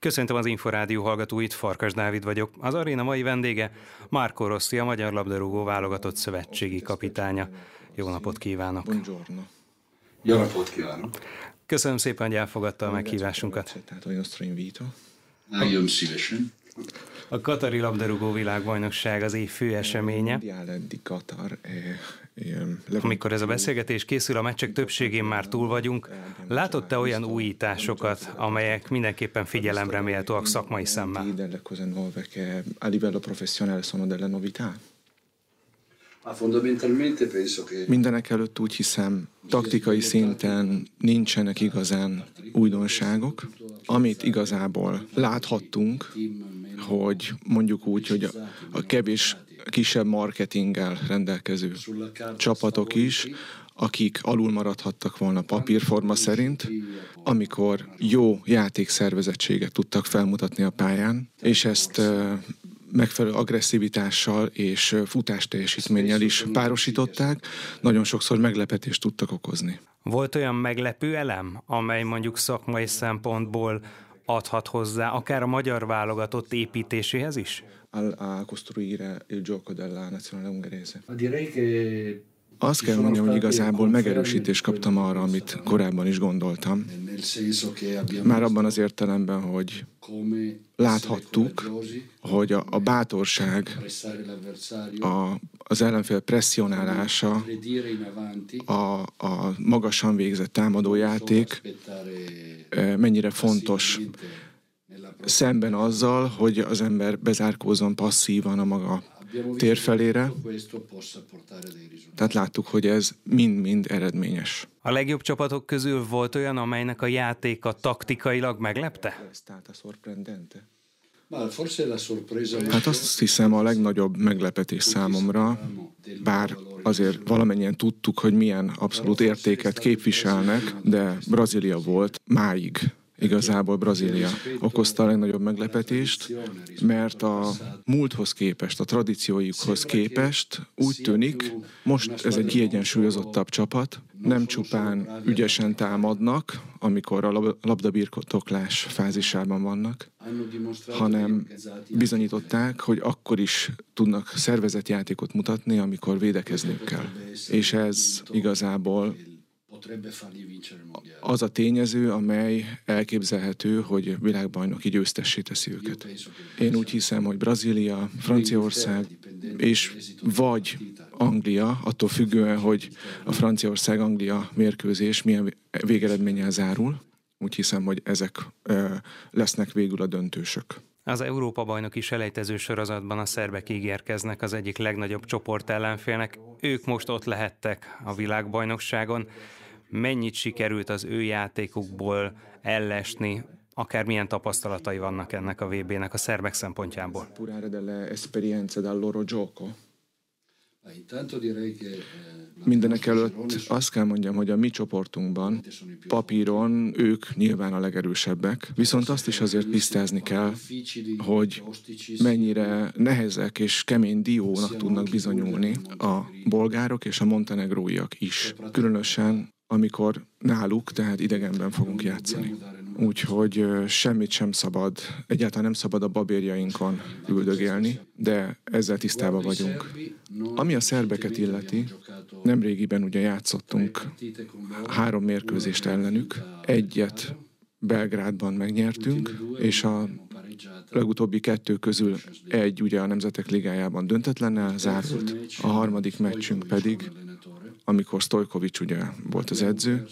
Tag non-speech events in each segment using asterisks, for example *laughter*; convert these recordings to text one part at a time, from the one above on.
Köszöntöm az Inforádió hallgatóit, Farkas Dávid vagyok. Az aréna mai vendége Márko Rossi, a Magyar Labdarúgó válogatott szövetségi kapitánya. Jó napot kívánok! Buongiorno. Jó napot kívánok! Köszönöm szépen, hogy elfogadta a meghívásunkat. Nagyon szívesen. A Katari Labdarúgó Világbajnokság az év fő eseménye. Amikor ez a beszélgetés készül, a meccsek többségén már túl vagyunk. Látott-e olyan újításokat, amelyek mindenképpen figyelemre méltóak szakmai szemmel? Mindenek előtt úgy hiszem, taktikai szinten nincsenek igazán újdonságok. Amit igazából láthattunk, hogy mondjuk úgy, hogy a, a kevés kisebb marketinggel rendelkező csapatok is, akik alul maradhattak volna papírforma szerint, amikor jó játékszervezettséget tudtak felmutatni a pályán, és ezt megfelelő agresszivitással és futás teljesítménnyel is párosították, nagyon sokszor meglepetést tudtak okozni. Volt olyan meglepő elem, amely mondjuk szakmai szempontból adhat hozzá, akár a magyar válogatott építéséhez is? A costruire il gioco della nazionale ungherese. Ma direi che Azt kell mondjam, hogy igazából megerősítést kaptam arra, amit korábban is gondoltam. Már abban az értelemben, hogy láthattuk, hogy a, a bátorság, a, az ellenfél presszionálása, a, a magasan végzett támadójáték eh, mennyire fontos szemben azzal, hogy az ember bezárkózzon passzívan a maga Abbiamo visto tér che felére. tutto questo possa portare dei risultati. Tehát láttuk, hogy ez mind-mind eredményes. A legjobb csapatok közül volt olyan, amelynek a játéka taktikailag meglepte? Hát azt hiszem a legnagyobb meglepetés számomra, bár azért valamennyien tudtuk, hogy milyen abszolút értéket képviselnek, de Brazília volt máig. Igazából Brazília okozta a legnagyobb meglepetést, mert a múlthoz képest, a tradíciójukhoz képest úgy tűnik, most ez egy kiegyensúlyozottabb csapat, nem csupán ügyesen támadnak, amikor a lab- labdabirtoklás fázisában vannak, hanem bizonyították, hogy akkor is tudnak szervezett játékot mutatni, amikor védekezniük kell. És ez igazából potrebbe fargli vincere il mondiale. az a tényező, amely elképzelhető, hogy világbajnoki győztessé teszi őket. Én úgy hiszem, hogy Brazília, Franciaország és vagy Anglia, attól függően, hogy a Franciaország-Anglia mérkőzés milyen végeredménnyel zárul, úgy hiszem, hogy ezek lesznek végül a döntősök. Az Európa-bajnoki selejtező sorozatban a szerbek ígérkeznek az egyik legnagyobb csoport ellenfélnek. Ők most ott lehettek a világbajnokságon. Mennyit sikerült az ő játékukból ellesni, akár milyen tapasztalatai vannak ennek a VB-nek a szerbek szempontjából? Eh, Mindenek előtt azt kell mondjam, hogy a mi csoportunkban papíron ők nyilván a legerősebbek, viszont azt is azért tisztázni kell, hogy mennyire nehezek és kemény diónak tudnak bizonyulni a bolgárok és a montenegróiak is. Különösen, amikor náluk, tehát idegenben fogunk játszani. Úgyhogy semmit sem szabad, egyáltalán nem szabad a babérjainkon üldögélni, de ezzel tisztában vagyunk. Ami a szerbeket illeti, nemrégiben ugye játszottunk három mérkőzést ellenük, egyet Belgrádban megnyertünk, és a legutóbbi kettő közül egy ugye a Nemzetek Ligájában döntetlennel zárult, a harmadik meccsünk pedig, amikor Stojkovic ugye volt az edző,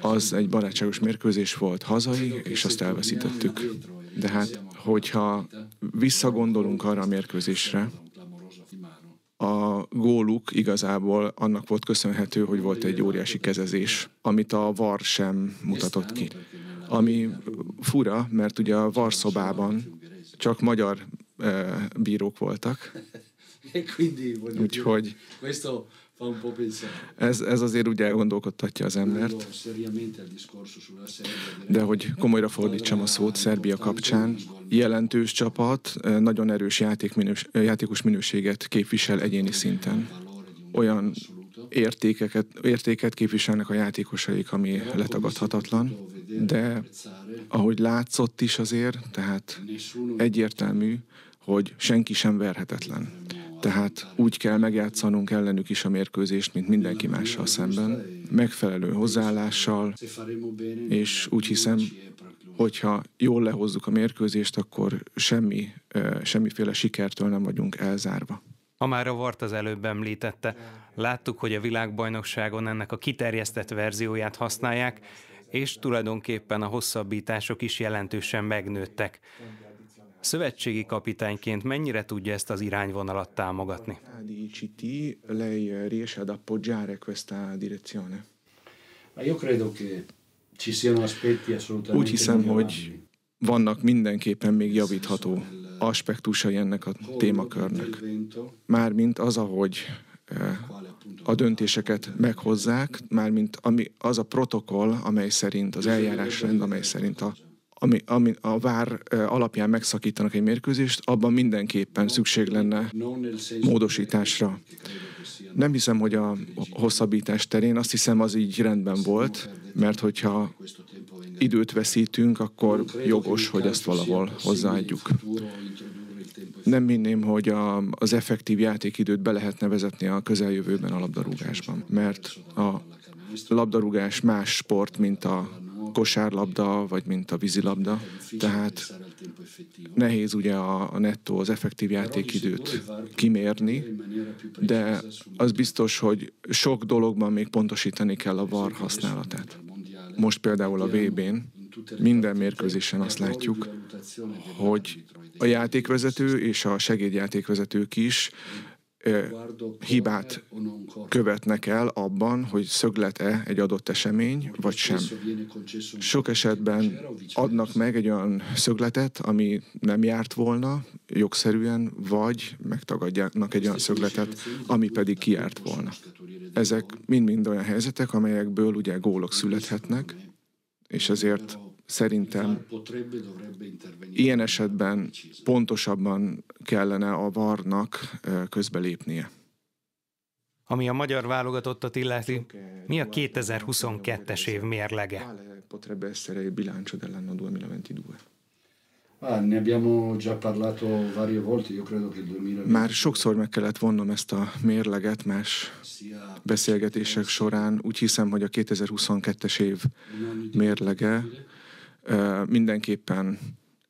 az egy barátságos mérkőzés volt hazai, és azt elveszítettük. De hát, hogyha visszagondolunk arra a mérkőzésre, a góluk igazából annak volt köszönhető, hogy volt egy óriási kezezés, amit a VAR sem mutatott ki. Ami fura, mert ugye a VAR szobában csak magyar eh, bírók voltak, E úgyhogy ez, ez azért úgy elgondolkodtatja az embert. De hogy komolyra fordítsam a szót Szerbia kapcsán, jelentős csapat, eh, nagyon erős játékminős, eh, játékos minőséget képvisel egyéni szinten. Olyan értékeket, értéket képviselnek a játékosaik, ami letagadhatatlan, de ahogy látszott is azért, tehát egyértelmű, hogy senki sem verhetetlen. Tehát úgy kell megjátszanunk ellenük is a mérkőzést, mint mindenki mással szemben, megfelelő hozzáállással, és úgy hiszem, hogyha jól lehozzuk a mérkőzést, akkor semmi, semmiféle sikertől nem vagyunk elzárva. Ha már a Vart az előbb említette, láttuk, hogy a világbajnokságon ennek a kiterjesztett verzióját használják, és tulajdonképpen a hosszabbítások is jelentősen megnőttek. Szövetségi kapitányként mennyire tudja ezt az irányvonalat támogatni? assolutamente Úgy hiszem, hogy vannak mindenképpen még javítható aspektusai ennek a témakörnek. Mármint az, ahogy eh, a döntéseket meghozzák, mármint ami, az a protokoll, amely szerint az eljárásrend, amely szerint a ami, ami a vár alapján megszakítanak egy mérkőzést, abban mindenképpen szükség lenne módosításra. Nem hiszem, hogy a hosszabbítás terén, azt hiszem az így rendben volt, mert hogyha időt veszítünk, akkor jogos, hogy ezt valahol hozzáadjuk. Nem minném, hogy a, az effektív játékidőt be lehetne vezetni a közeljövőben a labdarúgásban, mert a labdarúgás más sport, mint a kosárlabda, vagy mint a vízilabda, tehát nehéz ugye a, a nettó, az effektív játékidőt kimérni, de az biztos, hogy sok dologban még pontosítani kell a VAR használatát. Most például a VB-n minden mérkőzésen azt látjuk, hogy a játékvezető és a segédjátékvezetők is hibát követnek el abban, hogy szöglet-e egy adott esemény, vagy sem. Sok esetben adnak meg egy olyan szögletet, ami nem járt volna jogszerűen, vagy megtagadják egy olyan szögletet, ami pedig kiárt volna. Ezek mind-mind olyan helyzetek, amelyekből ugye gólok születhetnek, és ezért Szerintem ilyen esetben pontosabban kellene a varnak közbelépnie. Ami a magyar válogatottat illeti, mi a 2022-es év mérlege? Potrebbe essere il bilancio dell'anno 2022. Már sokszor meg kellett vonnom ezt a mérleget más beszélgetések során. Úgy hiszem, hogy a 2022-es év mérlege mindenképpen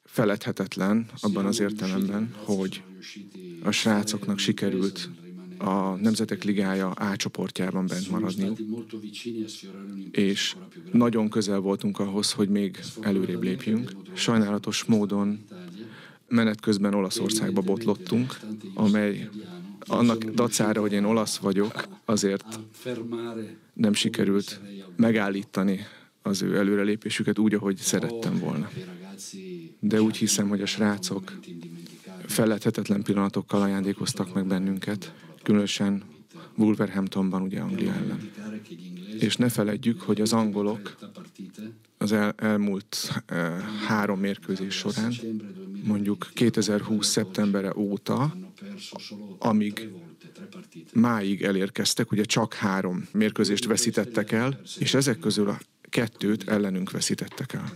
feledhetetlen abban az értelemben, hogy a srácoknak sikerült a Nemzetek Ligája A csoportjában bent maradniuk, és nagyon közel voltunk ahhoz, hogy még előrébb lépjünk. Sajnálatos módon menet közben Olaszországba botlottunk, amely annak dacára, hogy én olasz vagyok, azért nem sikerült megállítani az ő előrelépésüket úgy, ahogy szerettem volna. De úgy hiszem, hogy a srácok feledhetetlen pillanatokkal ajándékoztak meg bennünket, különösen Wolverhamptonban, ugye Anglia ellen. És ne feledjük, hogy az angolok az el, elmúlt e, három mérkőzés során, mondjuk 2020. szeptembere óta, amíg máig elérkeztek, ugye csak három mérkőzést veszítettek el, és ezek közül a kettőt ellenünk veszítettek el.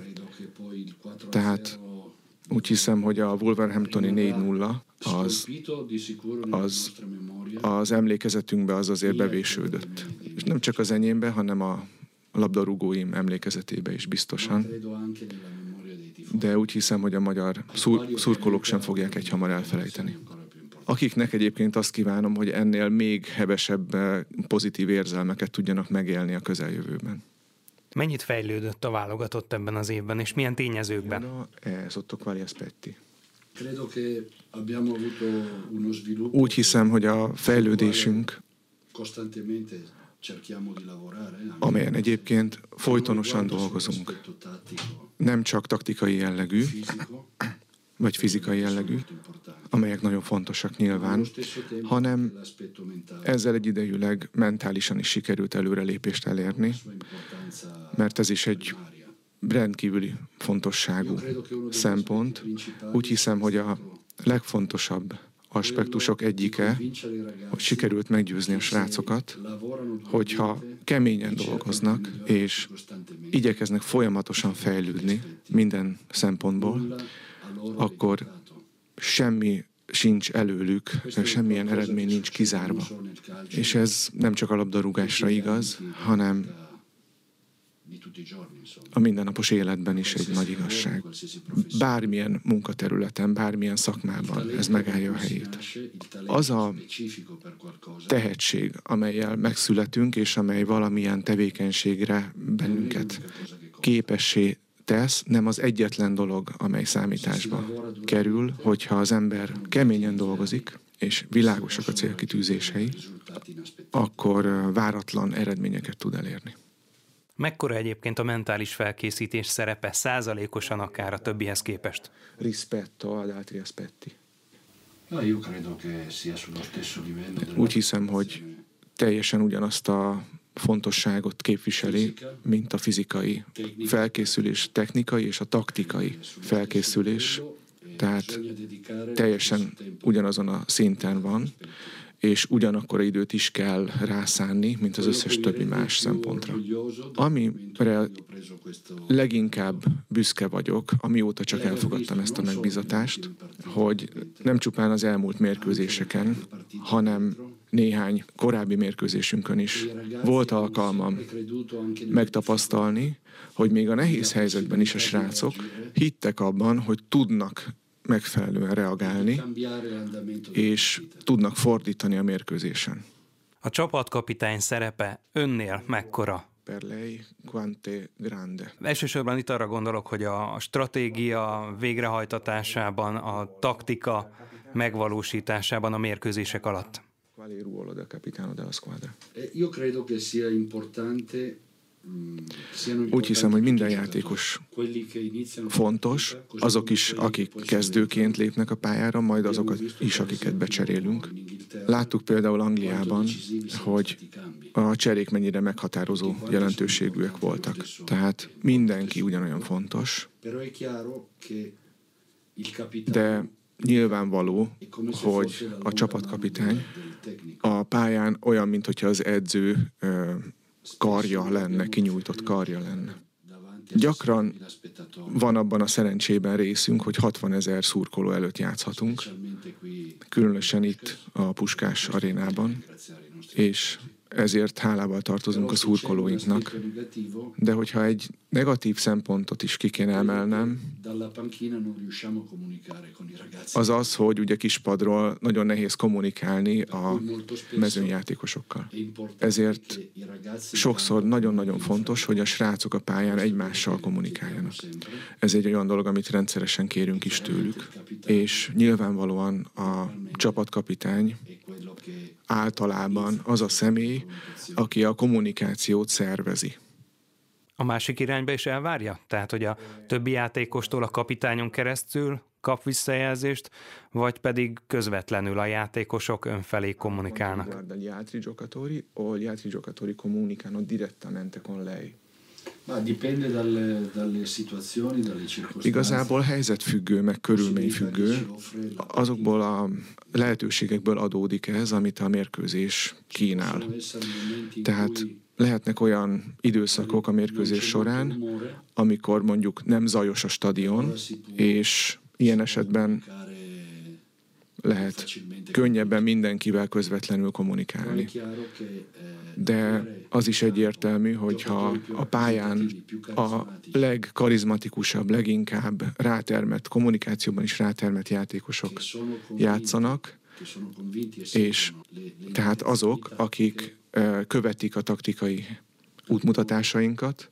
Tehát úgy hiszem, hogy a Wolverhamptoni 4-0 az, az, az emlékezetünkbe az azért bevésődött. És nem csak az enyémbe, hanem a labdarúgóim emlékezetébe is biztosan. De úgy hiszem, hogy a magyar szur, szurkolók sem fogják egy hamar elfelejteni. Akiknek egyébként azt kívánom, hogy ennél még hevesebb eh, pozitív érzelmeket tudjanak megélni a közeljövőben. Mennyit fejlődött a válogatott ebben az évben, és milyen tényezőkben? Eh, Úgy hiszem, hogy a fejlődésünk amelyen egyébként folytonosan dolgozunk. Nem csak taktikai jellegű, vagy fizikai jellegű, amelyek nagyon fontosak nyilván, hanem ezzel egyidejűleg mentálisan is sikerült előrelépést elérni, mert ez is egy rendkívüli fontosságú szempont. Úgy hiszem, hogy a legfontosabb aspektusok egyike, hogy sikerült meggyőzni a srácokat, hogyha keményen dolgoznak, és igyekeznek folyamatosan fejlődni minden szempontból, akkor semmi sincs előlük, semmilyen eredmény nincs kizárva. És ez nem csak a labdarúgásra igaz, hanem a mindennapos életben is egy nagy igazság. Bármilyen munkaterületen, bármilyen szakmában ez megállja a helyét. Az a tehetség, amelyel megszületünk, és amely valamilyen tevékenységre bennünket képessé tesz, nem az egyetlen dolog, amely számításba kerül, hogyha az ember keményen dolgozik, és világosak a célkitűzései, akkor váratlan eredményeket tud elérni. Mekkora egyébként a mentális felkészítés szerepe százalékosan akár a többihez képest? Rispetto ad altri aspetti. Úgy hiszem, hogy teljesen ugyanazt a fontosságot képviseli, mint a fizikai felkészülés, technikai és a taktikai felkészülés. Tehát teljesen ugyanazon a szinten van, és ugyanakkor időt is kell rászánni, mint az összes többi más szempontra. Amire leginkább büszke vagyok, amióta csak elfogadtam ezt a megbizatást, hogy nem csupán az elmúlt mérkőzéseken, hanem néhány korábbi mérkőzésünkön is volt alkalmam megtapasztalni, hogy még a nehéz helyzetben is a srácok hittek abban, hogy tudnak megfelelően reagálni, és tudnak fordítani a mérkőzésen. A csapatkapitány szerepe önnél mekkora? Per lei quante grande. Elsősorban itt arra gondolok, hogy a stratégia végrehajtatásában, a taktika megvalósításában a mérkőzések alatt. Qual è il ruolo del capitano della squadra? Io credo che sia importante úgy hiszem, hogy minden játékos fontos, azok is, akik kezdőként lépnek a pályára, majd azokat is, akiket becserélünk. Láttuk például Angliában, hogy a cserék mennyire meghatározó jelentőségűek voltak. Tehát mindenki ugyanolyan fontos, de nyilvánvaló, hogy a csapatkapitány a pályán olyan, mintha az edző karja lenne, kinyújtott karja lenne. Gyakran van abban a szerencsében részünk, hogy 60 ezer szurkoló előtt játszhatunk, különösen itt a Puskás arénában, és ezért hálával tartozunk a szurkolóinknak. De hogyha egy negatív szempontot is ki kéne emelnem, az az, hogy ugye kispadról nagyon nehéz kommunikálni a mezőnyjátékosokkal. Ezért sokszor nagyon-nagyon fontos, hogy a srácok a pályán egymással kommunikáljanak. Ez egy olyan dolog, amit rendszeresen kérünk is tőlük, és nyilvánvalóan a csapatkapitány általában az a személy, aki a kommunikációt szervezi. A másik irányba is elvárja? Tehát, hogy a többi játékostól a kapitányon keresztül kap visszajelzést, vagy pedig közvetlenül a játékosok önfelé kommunikálnak? Gli altri giocatori o gli altri giocatori comunicano direttamente con lei? Igazából helyzetfüggő, meg körülményfüggő. Azokból a lehetőségekből adódik ez, amit a mérkőzés kínál. Tehát lehetnek olyan időszakok a mérkőzés során, amikor mondjuk nem zajos a stadion, és ilyen esetben lehet könnyebben mindenkivel közvetlenül kommunikálni. De az is egyértelmű, hogyha a pályán a legkarizmatikusabb, leginkább rátermett, kommunikációban is rátermett játékosok játszanak, és tehát azok, akik követik a taktikai útmutatásainkat,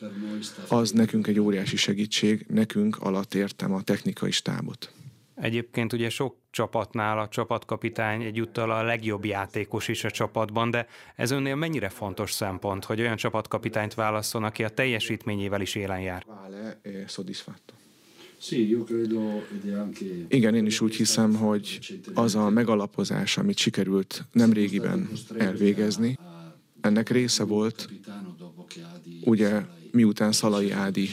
az nekünk egy óriási segítség, nekünk alatt értem a technikai stábot. Egyébként ugye sok csapatnál a csapatkapitány egyúttal a legjobb játékos is a csapatban, de ez önnél mennyire fontos szempont, hogy olyan csapatkapitányt válasszon, aki a teljesítményével is élen jár? Igen, én is úgy hiszem, hogy az a megalapozás, amit sikerült nem régiben elvégezni, ennek része volt, ugye miután Szalai Ádi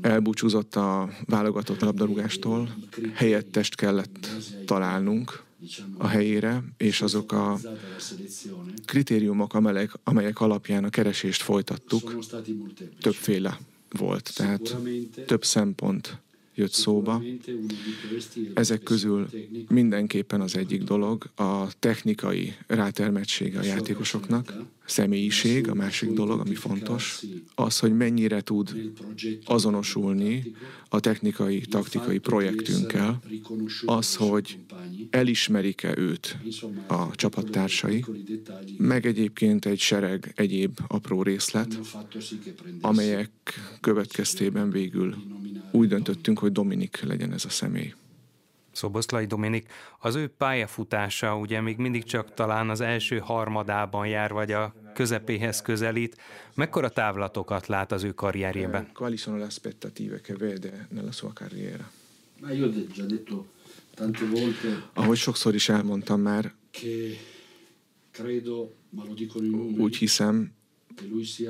elbúcsúzott a válogatott labdarúgástól, helyettest kellett találnunk, a helyére, és azok a kritériumok, amelyek, amelyek alapján a keresést folytattuk, többféle volt. Tehát több szempont jött szóba. Ezek közül mindenképpen az egyik dolog a technikai rátermettsége a játékosoknak, személyiség, a másik dolog, ami fontos, az, hogy mennyire tud azonosulni a technikai, taktikai projektünkkel, az, hogy elismerik-e őt a csapattársai, meg egyébként egy sereg egyéb apró részlet, amelyek következtében végül úgy döntöttünk, hogy Dominik legyen ez a személy. Szoboszlai Dominik, az ő pályafutása ugye még mindig csak talán az első harmadában jár, vagy a közepéhez közelít. Mekkora távlatokat lát az ő karrierjében? Quali sono le aspettative che vede nella sua carriera? Ahogy sokszor is elmondtam már, úgy hiszem,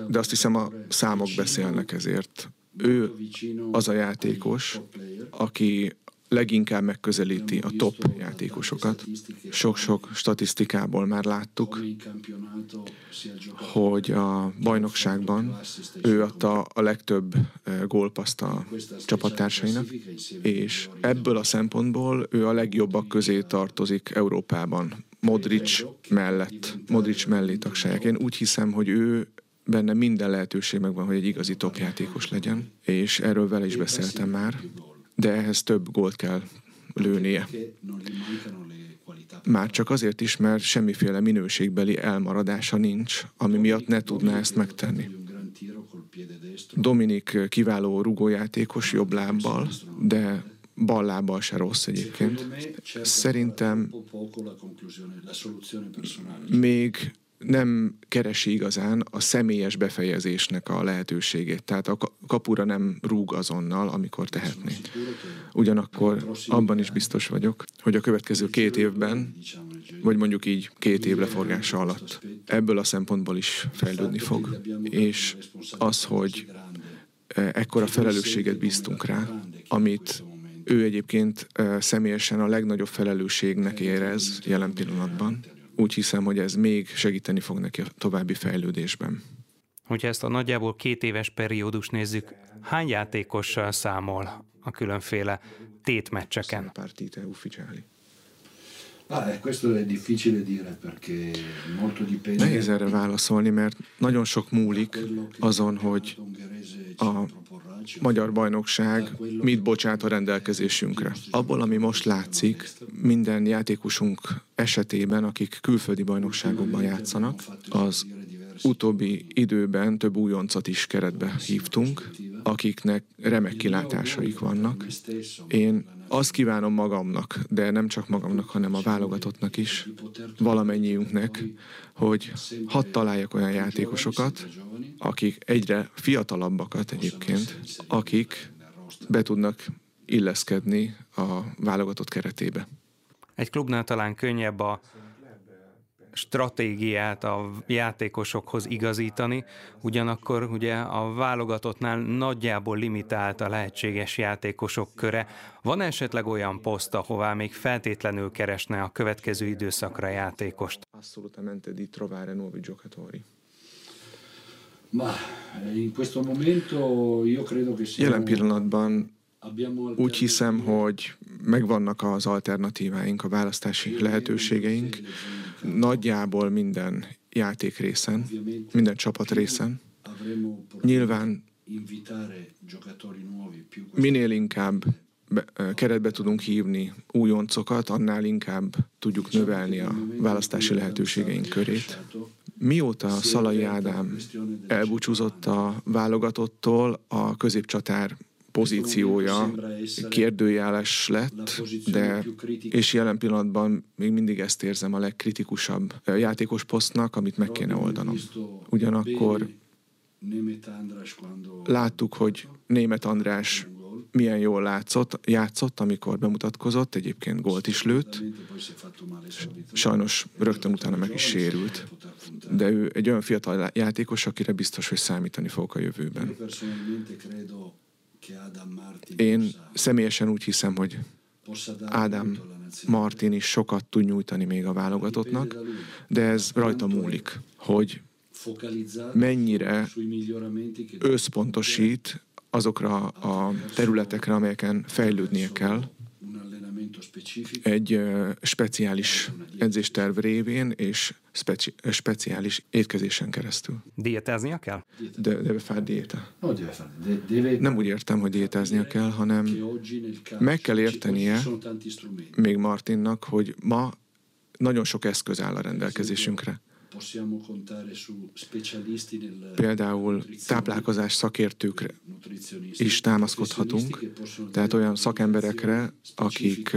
de azt hiszem a számok beszélnek ezért. Ő az a játékos, aki leginkább megközelíti a top játékosokat. Sok-sok statisztikából már láttuk, hogy a bajnokságban ő adta a legtöbb eh, gólpaszt a csapattársainak, és ebből a szempontból ő a legjobbak közé tartozik Európában. Modric mellett, Modric mellé tagságják. Én úgy hiszem, hogy ő benne minden lehetőség megvan, hogy egy igazi top játékos legyen, és erről vele is beszéltem már de ehhez több gólt kell lőnie. Már csak azért is, mert semmiféle minőségbeli elmaradása nincs, ami miatt ne tudná ezt megtenni. Dominik kiváló rugójátékos jobb lábbal, de bal lábbal se rossz egyébként. Szerintem még nem keresi igazán a személyes befejezésnek a lehetőségét. Tehát a kapura nem rúg azonnal, amikor tehetné. Ugyanakkor abban is biztos vagyok, hogy a következő két évben, vagy mondjuk így két év leforgása alatt ebből a szempontból is fejlődni fog. És az, hogy ekkora felelősséget bíztunk rá, amit ő egyébként személyesen a legnagyobb felelősségnek érez jelen pillanatban, úgy hiszem, hogy ez még segíteni fog neki a további fejlődésben. Hogyha ezt a nagyjából két éves periódus nézzük, hány játékossal számol a különféle tétmeccseken? Nehéz erre válaszolni, mert nagyon sok múlik azon, hogy a magyar bajnokság mit bocsát a rendelkezésünkre. Abból, ami most látszik, minden játékosunk esetében, akik külföldi bajnokságokban játszanak, az utóbbi időben több újoncot is keretbe hívtunk, akiknek remek kilátásaik vannak. Én azt kívánom magamnak, de nem csak magamnak, hanem a válogatottnak is, valamennyiünknek, hogy hadd találjak olyan játékosokat, akik egyre fiatalabbakat egyébként, akik be tudnak illeszkedni a válogatott keretébe. Egy klubnál talán könnyebb a stratégiát a játékosokhoz igazítani, ugyanakkor ugye a válogatottnál nagyjából limitált a lehetséges játékosok köre. Van esetleg olyan poszt, ahová még feltétlenül keresne a következő időszakra játékost? Assolutamente di trovare nuovi giocatori. Jelen pillanatban úgy hiszem, hogy megvannak az alternatíváink, a választási lehetőségeink nagyjából minden játék részen, minden csapat részen. Nyilván minél inkább be, keretbe tudunk hívni újoncokat, annál inkább tudjuk növelni a választási lehetőségeink körét. Mióta Szalai Ádám elbúcsúzott a válogatottól, a középcsatár pozíciója kérdőjeles lett, de és jelen pillanatban még mindig ezt érzem a legkritikusabb játékos posztnak, amit meg kéne oldanom. Ugyanakkor láttuk, hogy német András milyen jól látszott, játszott, amikor bemutatkozott, egyébként gólt is lőtt. Sajnos rögtön utána meg is sérült. De ő egy olyan fiatal játékos, akire biztos, hogy számítani fog a jövőben. Én személyesen úgy hiszem, hogy Ádám Martin is sokat tud nyújtani még a válogatottnak, de ez rajta múlik, hogy mennyire összpontosít azokra a területekre, amelyeken fejlődnie kell, egy speciális edzésterv révén és speci- speciális étkezésen keresztül. Diétáznia kell? De, deve fare dieta. Nem úgy értem, hogy diétáznia kell, hanem meg kell értenie még Martinnak, hogy ma nagyon sok eszköz áll a rendelkezésünkre. Például táplálkozás szakértőkre is támaszkodhatunk, tehát olyan szakemberekre, akik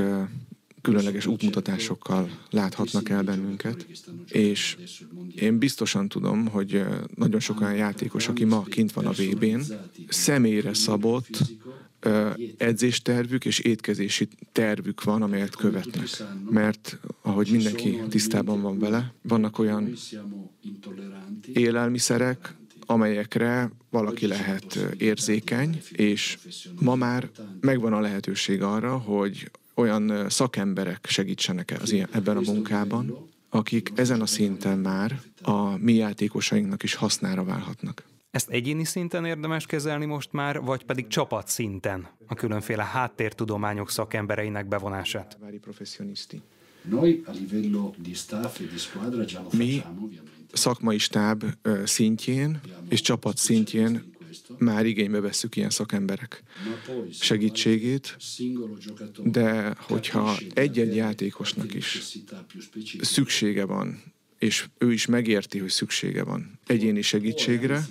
különleges útmutatásokkal láthatnak el bennünket, és én biztosan tudom, hogy nagyon sok olyan játékos, aki ma kint van a VB-n, személyre szabott edzéstervük és étkezési tervük van, amelyet követnek. Mert ahogy mindenki tisztában van vele, vannak olyan élelmiszerek, amelyekre valaki lehet érzékeny, és ma már megvan a lehetőség arra, hogy olyan szakemberek segítsenek az ilyen, ebben a munkában, akik ezen a szinten már a mi játékosainknak is hasznára válhatnak. Ezt egyéni szinten érdemes kezelni most már, vagy pedig csapat szinten a különféle háttértudományok szakembereinek bevonását? Mi szakmai stáb szintjén és csapat szintjén már igénybe vesszük ilyen szakemberek segítségét, de hogyha egy-egy játékosnak is szüksége van és ő is megérti, hogy szüksége van egyéni segítségre,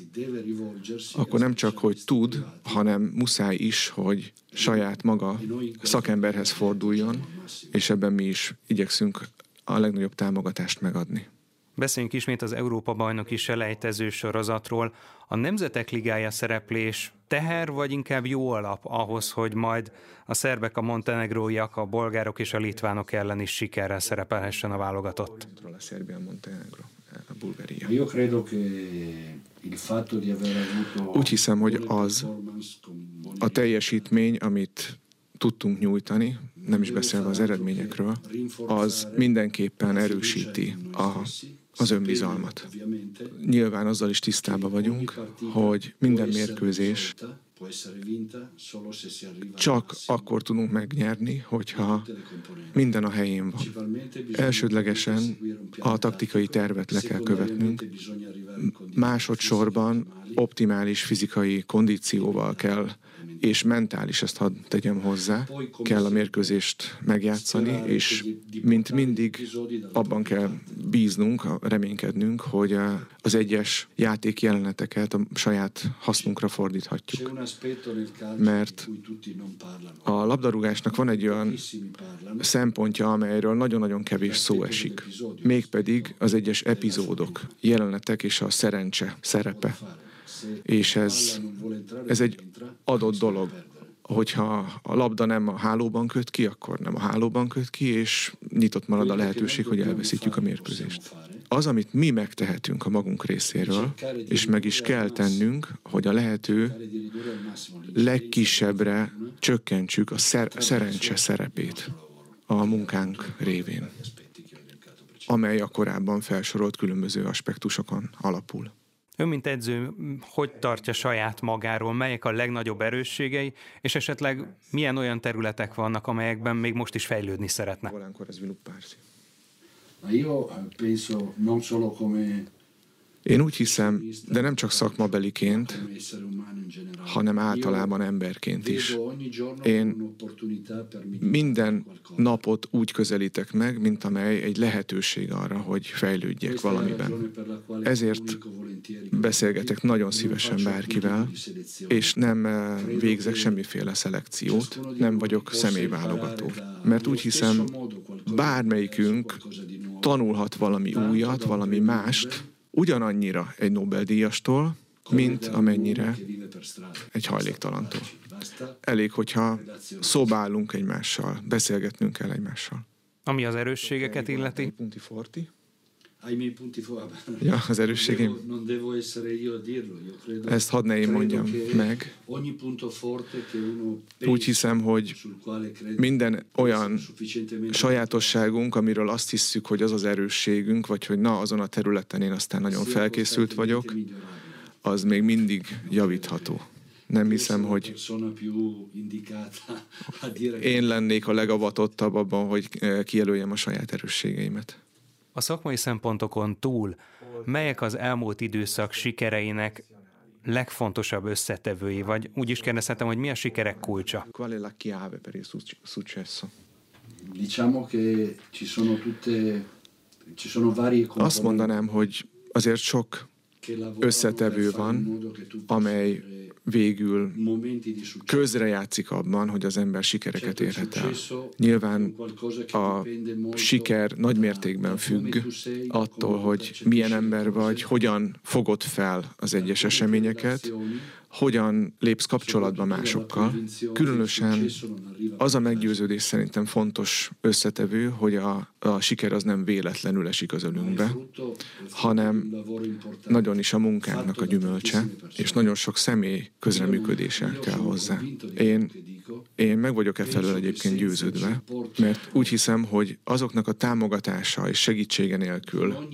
akkor nem csak, hogy tud, hanem muszáj is, hogy saját maga szakemberhez forduljon, és ebben mi is igyekszünk a legnagyobb támogatást megadni. Beszéljünk ismét az Európa-bajnoki selejtező sorozatról. A Nemzetek Ligája szereplés teher, vagy inkább jó alap ahhoz, hogy majd a szerbek, a montenegróiak, a bolgárok és a litvánok ellen is sikerrel szerepelhessen a válogatott? Úgy hiszem, hogy az a teljesítmény, amit tudtunk nyújtani, nem is beszélve az eredményekről, az mindenképpen erősíti a az önbizalmat. Nyilván azzal is tisztában vagyunk, hogy minden mérkőzés csak akkor tudunk megnyerni, hogyha minden a helyén van. Elsődlegesen a taktikai tervet le kell követnünk, másodszorban optimális fizikai kondícióval kell és mentális, ezt hadd tegyem hozzá, kell a mérkőzést megjátszani, és mint mindig abban kell bíznunk, reménykednünk, hogy az egyes játékjeleneteket a saját hasznunkra fordíthatjuk. Mert a labdarúgásnak van egy olyan szempontja, amelyről nagyon-nagyon kevés szó esik. Mégpedig az egyes epizódok, jelenetek és a szerencse szerepe és ez, ez egy adott dolog. Hogyha a labda nem a hálóban köt ki, akkor nem a hálóban köt ki, és nyitott marad a lehetőség, hogy elveszítjük a mérkőzést. Az, amit mi megtehetünk a magunk részéről, és meg is kell tennünk, hogy a lehető legkisebbre csökkentsük a szer- szerencse szerepét a munkánk révén, amely a korábban felsorolt különböző aspektusokon alapul. Ön, mint edző, hogy tartja saját magáról, melyek a legnagyobb erősségei, és esetleg milyen olyan területek vannak, amelyekben még most is fejlődni szeretne? Io penso non solo come én úgy hiszem, de nem csak szakmabeliként, hanem általában emberként is. Én minden napot úgy közelítek meg, mint amely egy lehetőség arra, hogy fejlődjek valamiben. Ezért beszélgetek nagyon szívesen bárkivel, és nem eh, végzek semmiféle szelekciót, nem vagyok személyválogató. Mert úgy hiszem, bármelyikünk tanulhat valami újat, valami mást, ugyanannyira egy Nobel-díjastól, mint amennyire egy hajléktalantól. Elég, hogyha szobálunk egymással, beszélgetnünk kell egymással. Ami az erősségeket illeti? Ja, az erősségeim. Ezt hadd ne én mondjam meg. Úgy hiszem, hogy minden olyan sajátosságunk, amiről azt hiszük, hogy az az erősségünk, vagy hogy na, azon a területen én aztán nagyon felkészült vagyok, az még mindig javítható. Nem hiszem, hogy én lennék a legavatottabb abban, hogy eh, kijelöljem a saját erősségeimet. A szakmai szempontokon túl, melyek az elmúlt időszak sikereinek legfontosabb összetevői, vagy úgy is kérdezhetem, hogy mi a sikerek kulcsa? Qual è la chiave per il successo? Diciamo che ci sono tutte ci sono varie Azt mondanám, hogy azért sok összetevő van, amely végül közrejátszik abban, hogy az ember sikereket érhet el. Nyilván a siker nagy mértékben függ attól, hogy milyen ember vagy, hogyan fogod fel az egyes eseményeket, hogyan lépsz kapcsolatba másokkal. Különösen az a meggyőződés szerintem fontos összetevő, hogy a, a siker az nem véletlenül esik az ölünkbe, hanem nagyon is a munkánknak a gyümölcse, és nagyon sok személy közreműködése kell hozzá. Én, én meg vagyok e felől egyébként győződve, mert úgy hiszem, hogy azoknak a támogatása és segítsége nélkül,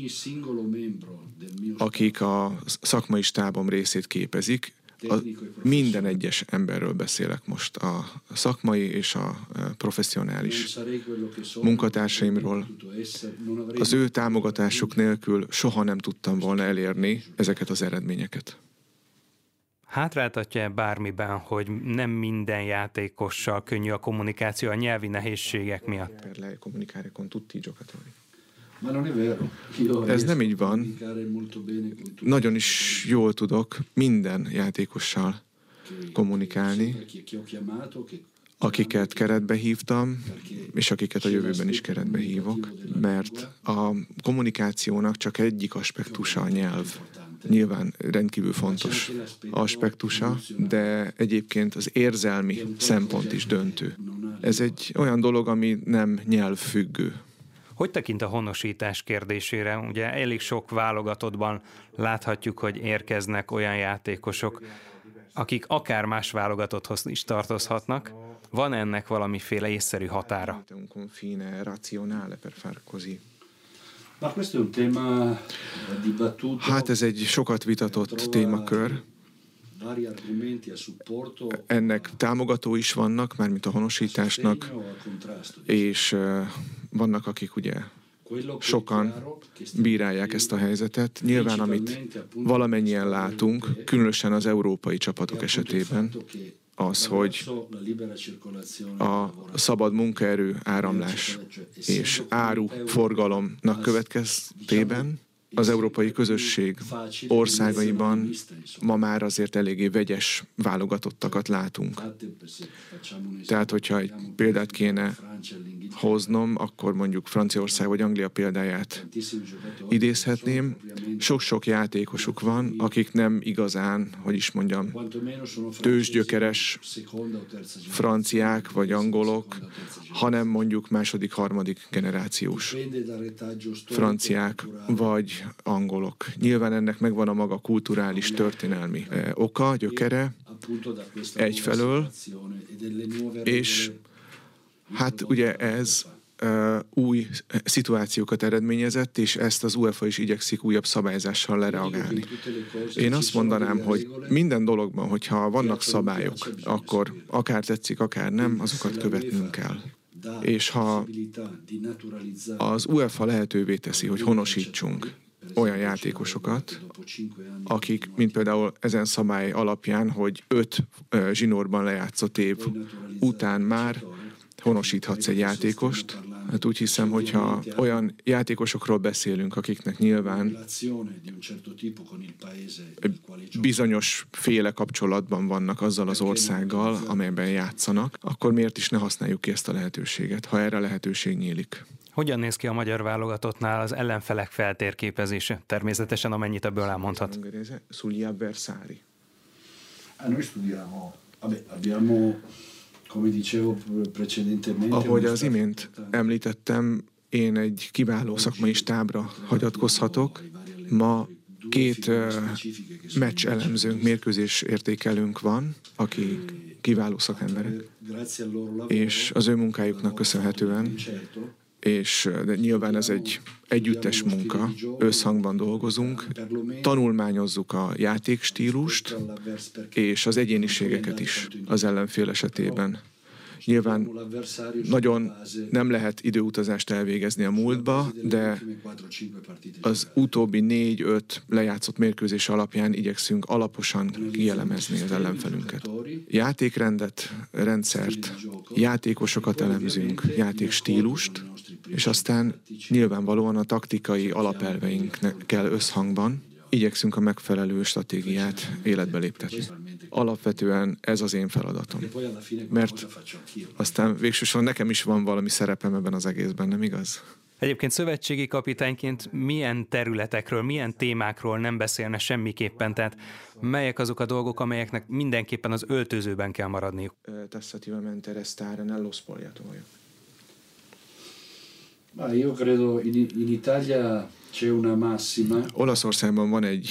akik a szakmai stábom részét képezik, a, minden egyes emberről beszélek most, a szakmai és a e, professzionális munkatársaimról. Az ő támogatásuk nélkül soha nem tudtam volna elérni ezeket az eredményeket. Hátráltatja-e bármiben, hogy nem minden játékossal könnyű a kommunikáció a nyelvi nehézségek miatt? Per lei comunicare con tutti i giocatori. Ez nem így van. Nagyon is jól tudok minden játékossal kommunikálni, akiket keretbe hívtam, és akiket a jövőben is keretbe hívok, mert a kommunikációnak csak egyik aspektusa a nyelv. Nyilván rendkívül fontos aspektusa, de egyébként az érzelmi szempont is döntő. Ez egy olyan dolog, ami nem nyelvfüggő. Hogy tekint a honosítás kérdésére? Ugye elég sok válogatottban láthatjuk, hogy érkeznek olyan játékosok, akik akár más válogatotthoz is tartozhatnak. Van ennek valamiféle észszerű határa? Hát ez egy sokat vitatott témakör. Ennek támogató is vannak, mármint a honosításnak, és vannak, akik ugye sokan bírálják ezt a helyzetet. Nyilván, amit valamennyien látunk, különösen az európai csapatok esetében, az, hogy a szabad munkaerő áramlás és áru forgalomnak következtében az európai közösség országaiban ma már azért eléggé vegyes válogatottakat látunk. Tehát, hogyha egy példát kéne hoznom, akkor mondjuk Franciaország vagy Anglia példáját idézhetném. Sok-sok játékosuk van, akik nem igazán, hogy is mondjam, tőzsgyökeres franciák vagy angolok, hanem mondjuk második, harmadik generációs franciák vagy angolok. Nyilván ennek megvan a maga kulturális, történelmi eh, oka, gyökere, egyfelől, és hát ugye ez uh, új szituációkat eredményezett, és ezt az UEFA is igyekszik újabb szabályzással lereagálni. Én azt mondanám, hogy minden dologban, hogyha vannak szabályok, akkor akár tetszik, akár nem, azokat követnünk kell. És ha az UEFA lehetővé teszi, hogy honosítsunk olyan játékosokat, akik, mint például ezen szabály alapján, hogy öt zsinórban lejátszott év után már honosíthatsz egy játékost. Hát úgy hiszem, hogyha olyan játékosokról beszélünk, akiknek nyilván bizonyos féle kapcsolatban vannak azzal az országgal, amelyben játszanak, akkor miért is ne használjuk ki ezt a lehetőséget, ha erre lehetőség nyílik. Hogyan néz ki a magyar válogatottnál az ellenfelek feltérképezése? Természetesen amennyit ebből elmondhat. Sugli avversari. Ah, noi studiamo, vabbè, abbiamo, Ahogy az imént említettem, én egy kiváló szakmai stábra hagyatkozhatok. Ma két meccs elemzőnk, mérkőzés értékelőnk van, aki kiváló szakemberek, és az ő munkájuknak köszönhetően és de nyilván ez egy együttes munka, összhangban dolgozunk, tanulmányozzuk a játékstílust és az egyéniségeket is az ellenfél esetében. Nyilván nagyon nem lehet időutazást elvégezni a múltba, de az utóbbi négy-öt lejátszott mérkőzés alapján igyekszünk alaposan kielemezni az ellenfelünket. Játékrendet, rendszert, játékosokat elemzünk, játékstílust, és aztán nyilvánvalóan a taktikai alapelveinkkel összhangban igyekszünk a megfelelő stratégiát életbe léptetni. Alapvetően ez az én feladatom. Mert aztán végsősorban nekem is van valami szerepem ebben az egészben, nem igaz? Egyébként szövetségi kapitányként milyen területekről, milyen témákról nem beszélne semmiképpen? Tehát melyek azok a dolgok, amelyeknek mindenképpen az öltözőben kell maradniuk? Tassativamente restare nello spogliatoio. Ma io credo in, in Italia c'è una massima. Olaszországban van egy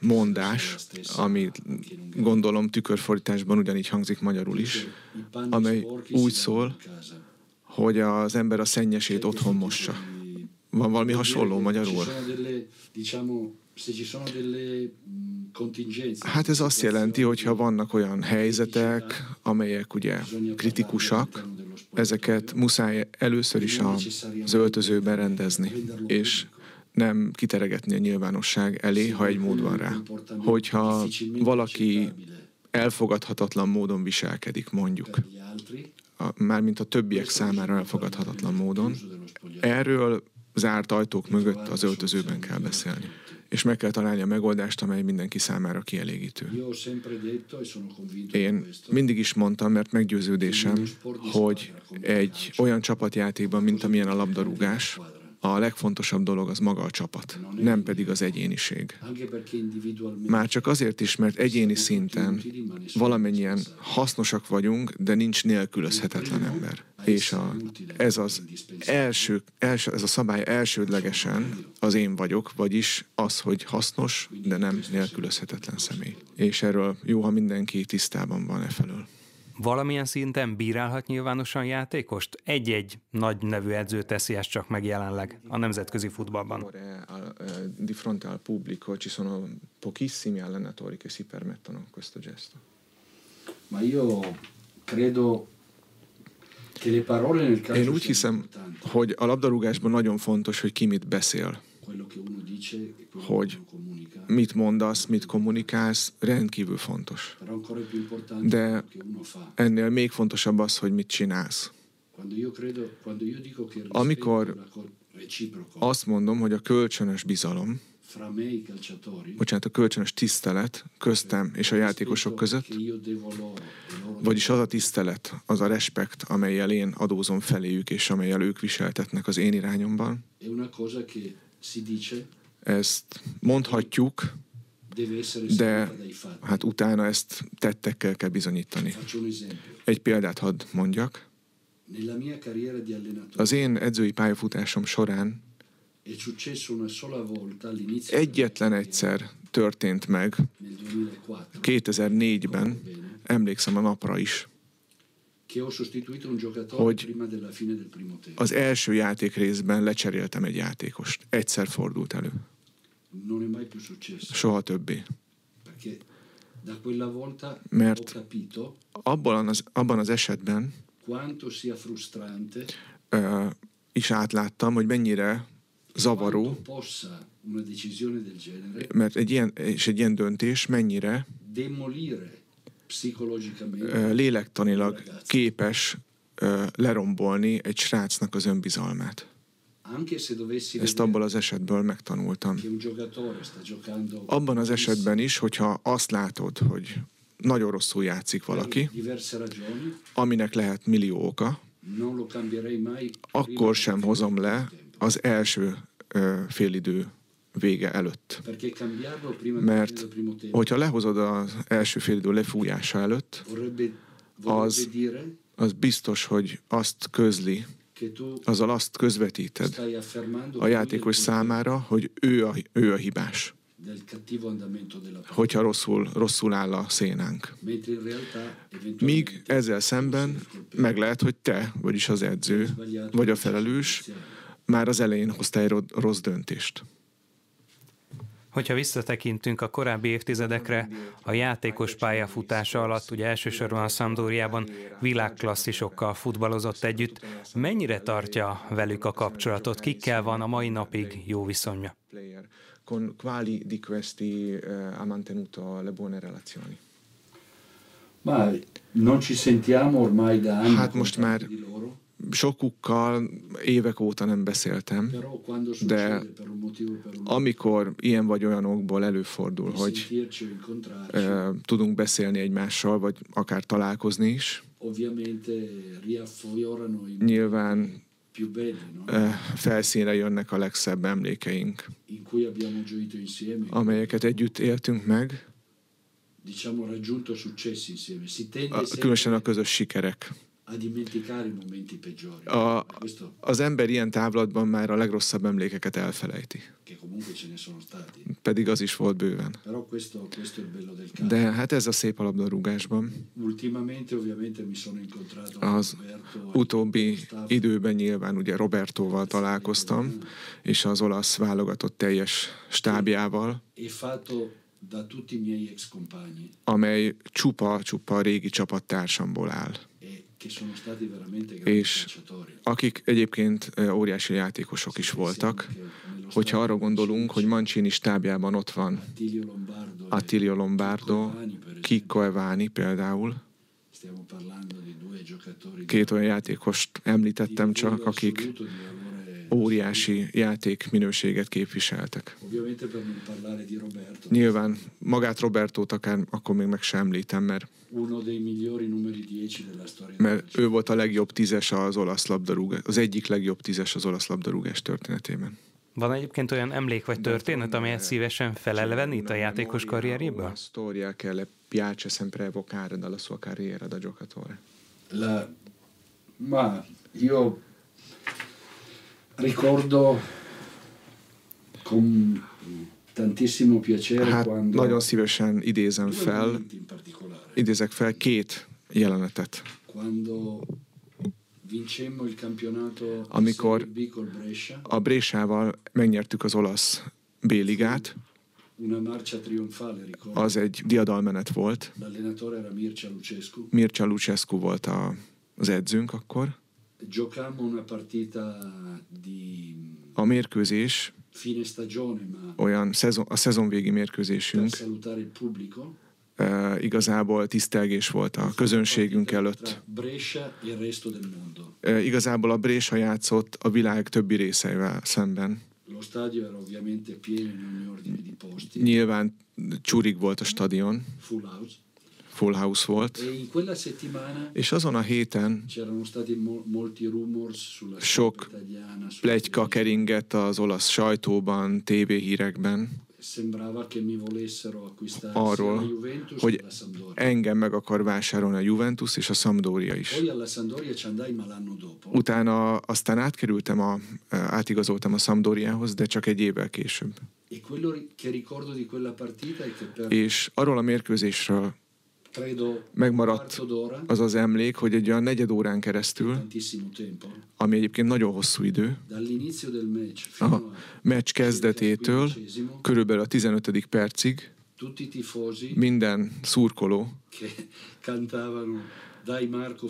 mondás, ami gondolom tükörfordításban ugyanígy hangzik magyarul is, amely úgy szól, hogy az ember a szennyesét otthon mossa. Van valami hasonló magyarul? Hát ez azt jelenti, hogy ha vannak olyan helyzetek, amelyek ugye kritikusak, ezeket muszáj először is az öltözőben rendezni, és nem kiteregetni a nyilvánosság elé, ha egy mód van rá. Hogyha valaki elfogadhatatlan módon viselkedik, mondjuk, mármint a többiek számára elfogadhatatlan módon, erről zárt ajtók mögött az öltözőben kell beszélni és meg kell találni a megoldást, amely mindenki számára kielégítő. Én mindig is mondtam, mert meggyőződésem, hogy egy olyan csapatjátékban, mint amilyen a labdarúgás, a legfontosabb dolog az maga a csapat, nem pedig az egyéniség. Már csak azért is, mert egyéni szinten valamennyien hasznosak vagyunk, de nincs nélkülözhetetlen ember. És a, ez az első, első, ez a szabály elsődlegesen az én vagyok, vagyis az, hogy hasznos, de nem nélkülözhetetlen személy. És erről jó, ha mindenki tisztában van e felől valamilyen szinten bírálhat nyilvánosan játékost? Egy-egy nagy nevű edző teszi ezt csak meg jelenleg a nemzetközi futballban. Di fronte al pubblico ci sono pochissimi allenatori che si permettono questo gesto. Ma io credo che le parole nel calcio Én úgy hiszem, hogy a labdarúgásban nagyon fontos, hogy ki mit beszél. Hogy mit mondasz, mit kommunikálsz, rendkívül fontos. De ennél még fontosabb az, hogy mit csinálsz. Amikor azt mondom, hogy a kölcsönös bizalom, bocsánat, a kölcsönös tisztelet köztem és a játékosok között, vagyis az a tisztelet, az a respekt, amelyel én adózom feléjük, és amelyel ők viseltetnek az én irányomban, ezt mondhatjuk, de hát utána ezt tettekkel kell bizonyítani. Egy példát hadd mondjak. Az én edzői pályafutásom során egyetlen egyszer történt meg. 2004-ben, emlékszem a napra is, hogy az első játék részben lecseréltem egy játékost. Egyszer fordult elő. Soha többé. Mert abban az, abban az esetben is átláttam, hogy mennyire zavaró, mert egy ilyen, és egy ilyen döntés mennyire lélektanilag képes lerombolni egy srácnak az önbizalmát. Ezt abból az esetből megtanultam. Abban az esetben is, hogyha azt látod, hogy nagyon rosszul játszik valaki, aminek lehet millió oka, akkor sem hozom le az első félidő vége előtt. Mert hogyha lehozod az első félidő lefújása előtt, az, az biztos, hogy azt közli azzal azt közvetíted a játékos számára, hogy ő a, ő a hibás, hogyha rosszul, rosszul áll a szénánk. Míg ezzel szemben meg lehet, hogy te, vagyis az edző, vagy a felelős, már az elején hoztál egy ro- rossz döntést. Hogyha visszatekintünk a korábbi évtizedekre, a játékos pályafutása alatt, ugye elsősorban a Sampdoriában világklasszisokkal futballozott együtt, mennyire tartja velük a kapcsolatot, kikkel van a mai napig jó viszonyja? Player. Con quali di questi eh, ha mantenuto le buone relazioni? Ma non ci sentiamo ormai da anni Hát most már sokukkal évek óta nem beszéltem, de amikor ilyen vagy olyan okból előfordul, hogy eh, tudunk beszélni egymással, vagy akár találkozni is, nyilván eh, felszínre jönnek a legszebb emlékeink, amelyeket együtt éltünk meg, különösen a közös sikerek. A dimenticare i momenti peggiori. A, Questo az ember ilyen távlatban már a legrosszabb emlékeket elfelejti, che comunque ce ne sono stati. pedig az is volt bőven. Però questo, questo è il bello del calcio. De hát ez a szép a labdarúgásban. Ultimamente ovviamente mi sono incontrato Az Roberto, utóbbi con staff, időben nyilván ugye Robertóval találkoztam, és az olasz válogatott teljes stábjával, e fatto da tutti i miei ex compagni amely csupa-csupa régi csapattársamból áll, És akik egyébként óriási játékosok is voltak. Hogyha arra gondolunk, hogy Mancini stábjában ott van Attilio Lombardo. Kiko Evani például, két olyan játékost említettem csak, akik óriási képviseltek. Parlare di Roberto, Nyilván magát Robertót akár akkor még meg sem említem, mert, uno dei migliori numeri 10 della storia del mert ő volt a legjobb tízes az olasz labdarúgás, az egyik legjobb tízes az olasz labdarúgás történetében. Van egyébként olyan emlék vagy történet, amelyet szívesen felelevenít a játékos karrierjéből? Storia che le piace sempre evocare dalla sua carriera da giocatore. La- ma io ricordo con tantissimo piacere Hát quando nagyon szívesen idézem fel, idézek fel két jelenetet. quando vincemmo il campionato Amikor- A Brésával megnyertük az olasz B-ligát, ricordo az egy diadalmenet volt. Mircea Lucescu volt a, az edzőnk akkor. A mérkőzés olyan szezon, a szezonvégi mérkőzésünk salutare il pubblico e, igazából tisztelgés volt a közönségünk előtt. Brescia e il resto del mondo. E, igazából a Brésa játszott a világ többi részeivel szemben. Nyilván csúrig volt a stadion, full house. Full house volt, E és azon a héten Sok plegyka keringett az olasz sajtóban, tévéhírekben, Arról, hogy engem meg akar vásárolni a Juventus és a Sampdoria is. Utána aztán átkerültem, a, átigazoltam a Sampdoriához, de csak egy évvel később. E És arról a mérkőzésről megmaradt az az emlék, hogy egy olyan negyed órán keresztül, ami egyébként nagyon hosszú idő, a meccs kezdetétől körülbelül a 15. percig minden szurkoló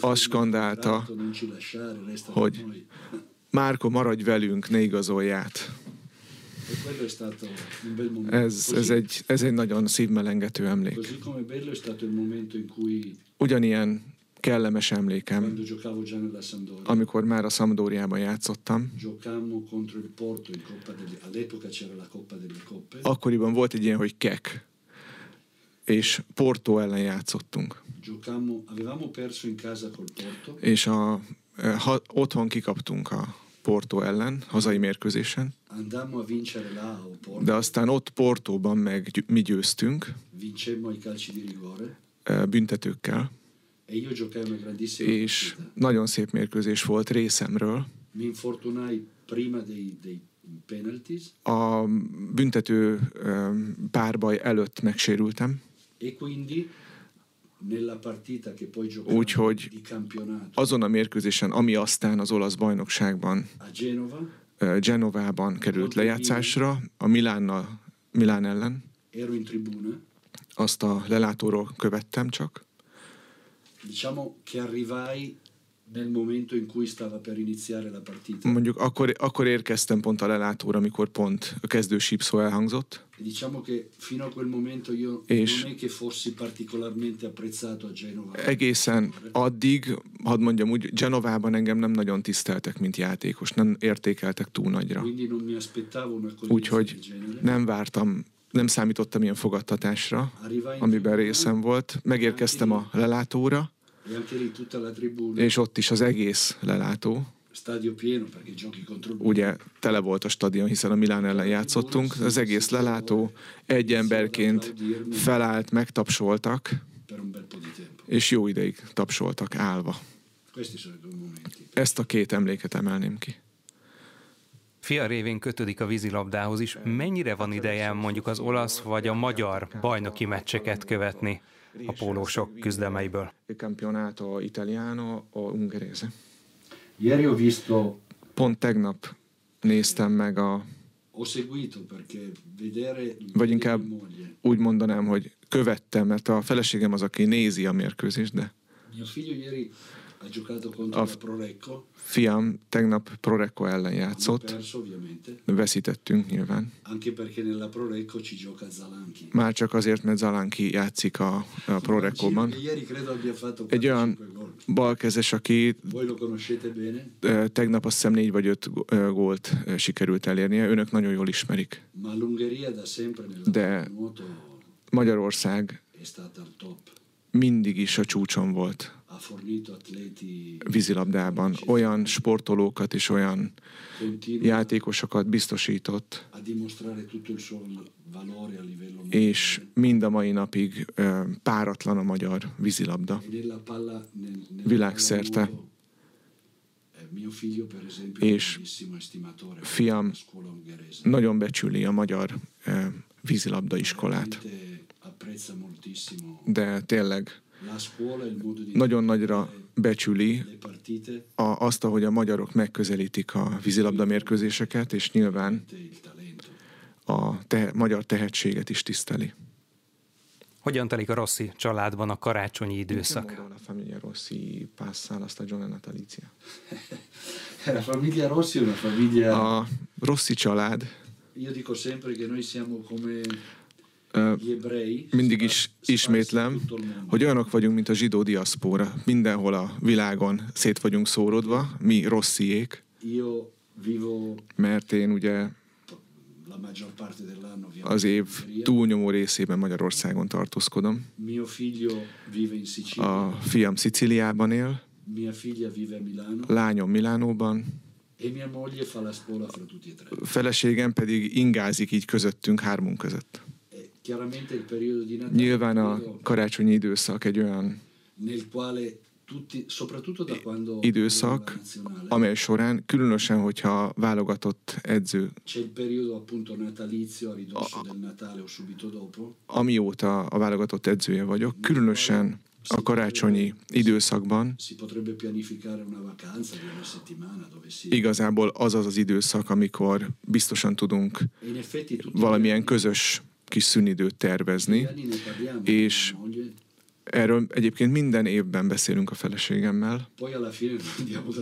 Azt skandálta, hogy-. Márko, maradj velünk, ne igazolját. Ez, ez, egy, ez egy nagyon szívmelengető emlék. Ugyanilyen kellemes emlékem, amikor már a Sampdoriában játszottam. Akkoriban volt egy ilyen, hogy kek, és Porto ellen játszottunk. És a, ha, otthon kikaptunk a Porto ellen, hazai mérkőzésen, de aztán ott Portóban meg gy- mi győztünk. Büntetőkkel, e és nagyon szép mérkőzés volt részemről, A büntető párbaj előtt megsérültem, Úgyhogy azon a mérkőzésen, ami aztán az olasz bajnokságban Genovában került lejátszásra, a Milánnal, Milán ellen, azt a lelátóról követtem csak, diciamo che arrivai nel momento in cui stava per iniziare la partita. Mondjuk akkor, akkor érkeztem pont a lelátóra, amikor pont a kezdő sípszó elhangzott, e diciamo che fino a quel momento io És- non è che fossi particolarmente apprezzato a Genova. egészen addig, hadd mondjam úgy, Genovában engem nem nagyon tiszteltek, mint játékos, nem értékeltek túl nagyra. quindi non mi aspettavo un'accoglienza Úgyhogy nem vártam, nem számítottam ilyen fogadtatásra, amiben részem volt. Megérkeztem a lelátóra, és ott is az egész lelátó, ugye tele volt a stadion, hiszen a Milán ellen játszottunk, az egész lelátó egy emberként felállt, megtapsoltak, és jó ideig tapsoltak állva. Ezt a két emléket emelném ki. Fia révén kötődik a vízilabdához is. Mennyire van ideje mondjuk az olasz vagy a magyar bajnoki meccseket követni a pólósok küzdelmeiből? Pont tegnap néztem meg a, vagy inkább úgy mondanám, hogy követtem, mert a feleségem az, aki nézi a mérkőzést, de Prorecco fiam tegnap Prorecco ellen játszott, veszítettünk nyilván. Már csak azért, mert Zalanki játszik a, a Prorecco-ban. E Egy olyan 4-5 gol balkezes, aki ö, tegnap azt hiszem négy vagy öt ö, gólt ö, sikerült elérnie. Önök nagyon jól ismerik. De- Magyarország mindig is a csúcson volt vízilabdában. Olyan sportolókat és olyan játékosokat biztosított, és mind a mai napig páratlan a magyar vízilabda. E Világszerte. eh, És fiam Nagyon becsüli a magyar vízilabda iskolát, de tényleg nagyon nagyra becsüli a, azt, ahogy a magyarok megközelítik a vízilabda mérkőzéseket, és nyilván a te, magyar tehetséget is tiszteli. Hogyan telik a Rossi családban a karácsonyi időszak? La famiglia Rossi passa la stagione natalizia. *laughs* La famiglia Rossi è una famiglia A Rossi család io dico sempre che noi siamo come mindig is ismétlem, hogy olyanok vagyunk, mint a zsidó diaszpóra. Mindenhol a világon szét vagyunk szórodva, mi rossziék, mert én ugye az év túlnyomó részében Magyarországon tartózkodom. A fiam Sziciliában él, lányom Milánóban, e e feleségem pedig ingázik így közöttünk, hármunk között. Nyilván a karácsonyi időszak egy olyan időszak, amely során, különösen, hogyha válogatott edző, a amióta a válogatott edzője vagyok, különösen a karácsonyi időszakban. igazából az az az időszak, amikor biztosan tudunk E valamilyen közös kis szünidőt tervezni. és- Erről egyébként minden évben beszélünk a feleségemmel,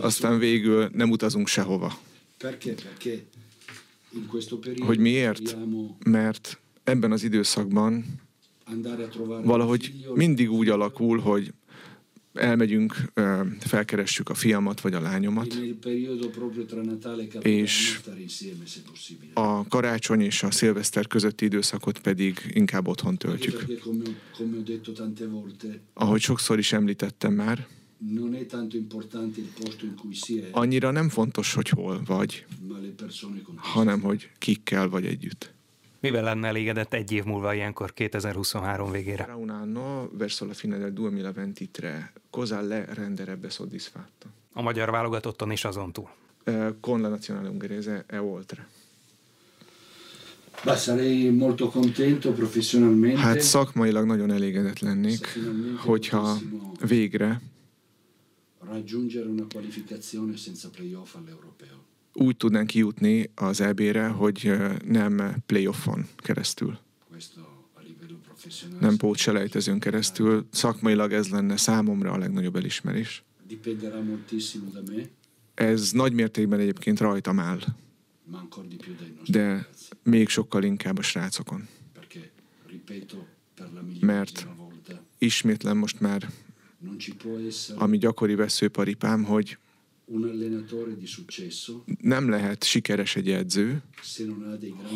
aztán végül nem utazunk sehova. Hogy miért? Mert ebben az időszakban valahogy mindig úgy alakul, hogy elmegyünk, felkeressük a fiamat vagy a lányomat. És-. A karácsony és a szilveszter közötti időszakot pedig inkább otthon töltjük. Ahogy sokszor is említettem már, annyira nem fontos, hogy hol vagy, hanem hogy kikkel vagy együtt. Mivel lenne elégedett egy év múlva ilyenkor 2023 végére? Tra un anno, verso la fine del 2023, cosa le renderebbe soddisfatto? A magyar válogatottan is azon túl. Eh, con la nazionale ungherese è oltre. Beh, sarei molto contento professionalmente. Hát szakmailag nagyon elégedett lennék, hogyha végre úgy tudnánk kijutni az EB-re, hogy nem playoffon keresztül, nem pótselejtezőn keresztül. Szakmailag ez lenne számomra a legnagyobb elismerés. Ez nagy mértékben egyébként rajtam áll, de még sokkal inkább a srácokon. Mert- Ismétlen most már, ami gyakori veszőparipám, hogy nem lehet sikeres egy edző,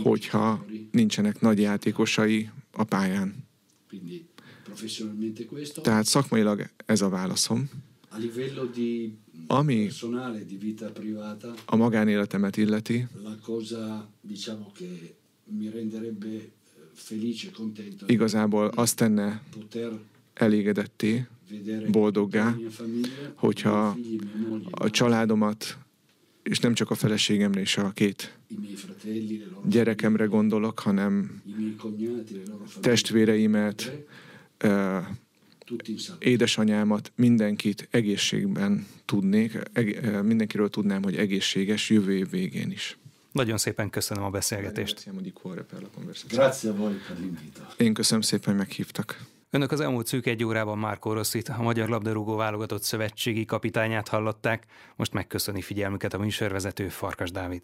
hogyha nincsenek nagy játékosai a pályán. Tehát szakmailag ez a válaszom. Ami a magánéletemet illeti, eh, igazából azt tenne elégedetté, boldoggá, hogyha a családomat, és nem csak a feleségemre és a két gyerekemre gondolok, hanem testvéreimet, édesanyámat, mindenkit egészségben tudnék, mindenkiről tudnám, hogy egészséges jövő év végén is. Nagyon szépen köszönöm a beszélgetést. Én köszönöm szépen, hogy meghívtak. Önök az elmúlt szűk egy órában Márkó Rosszit, a Magyar Labdarúgó Válogatott Szövetségi kapitányát hallották. Most megköszöni figyelmüket a műsorvezető Farkas Dávid.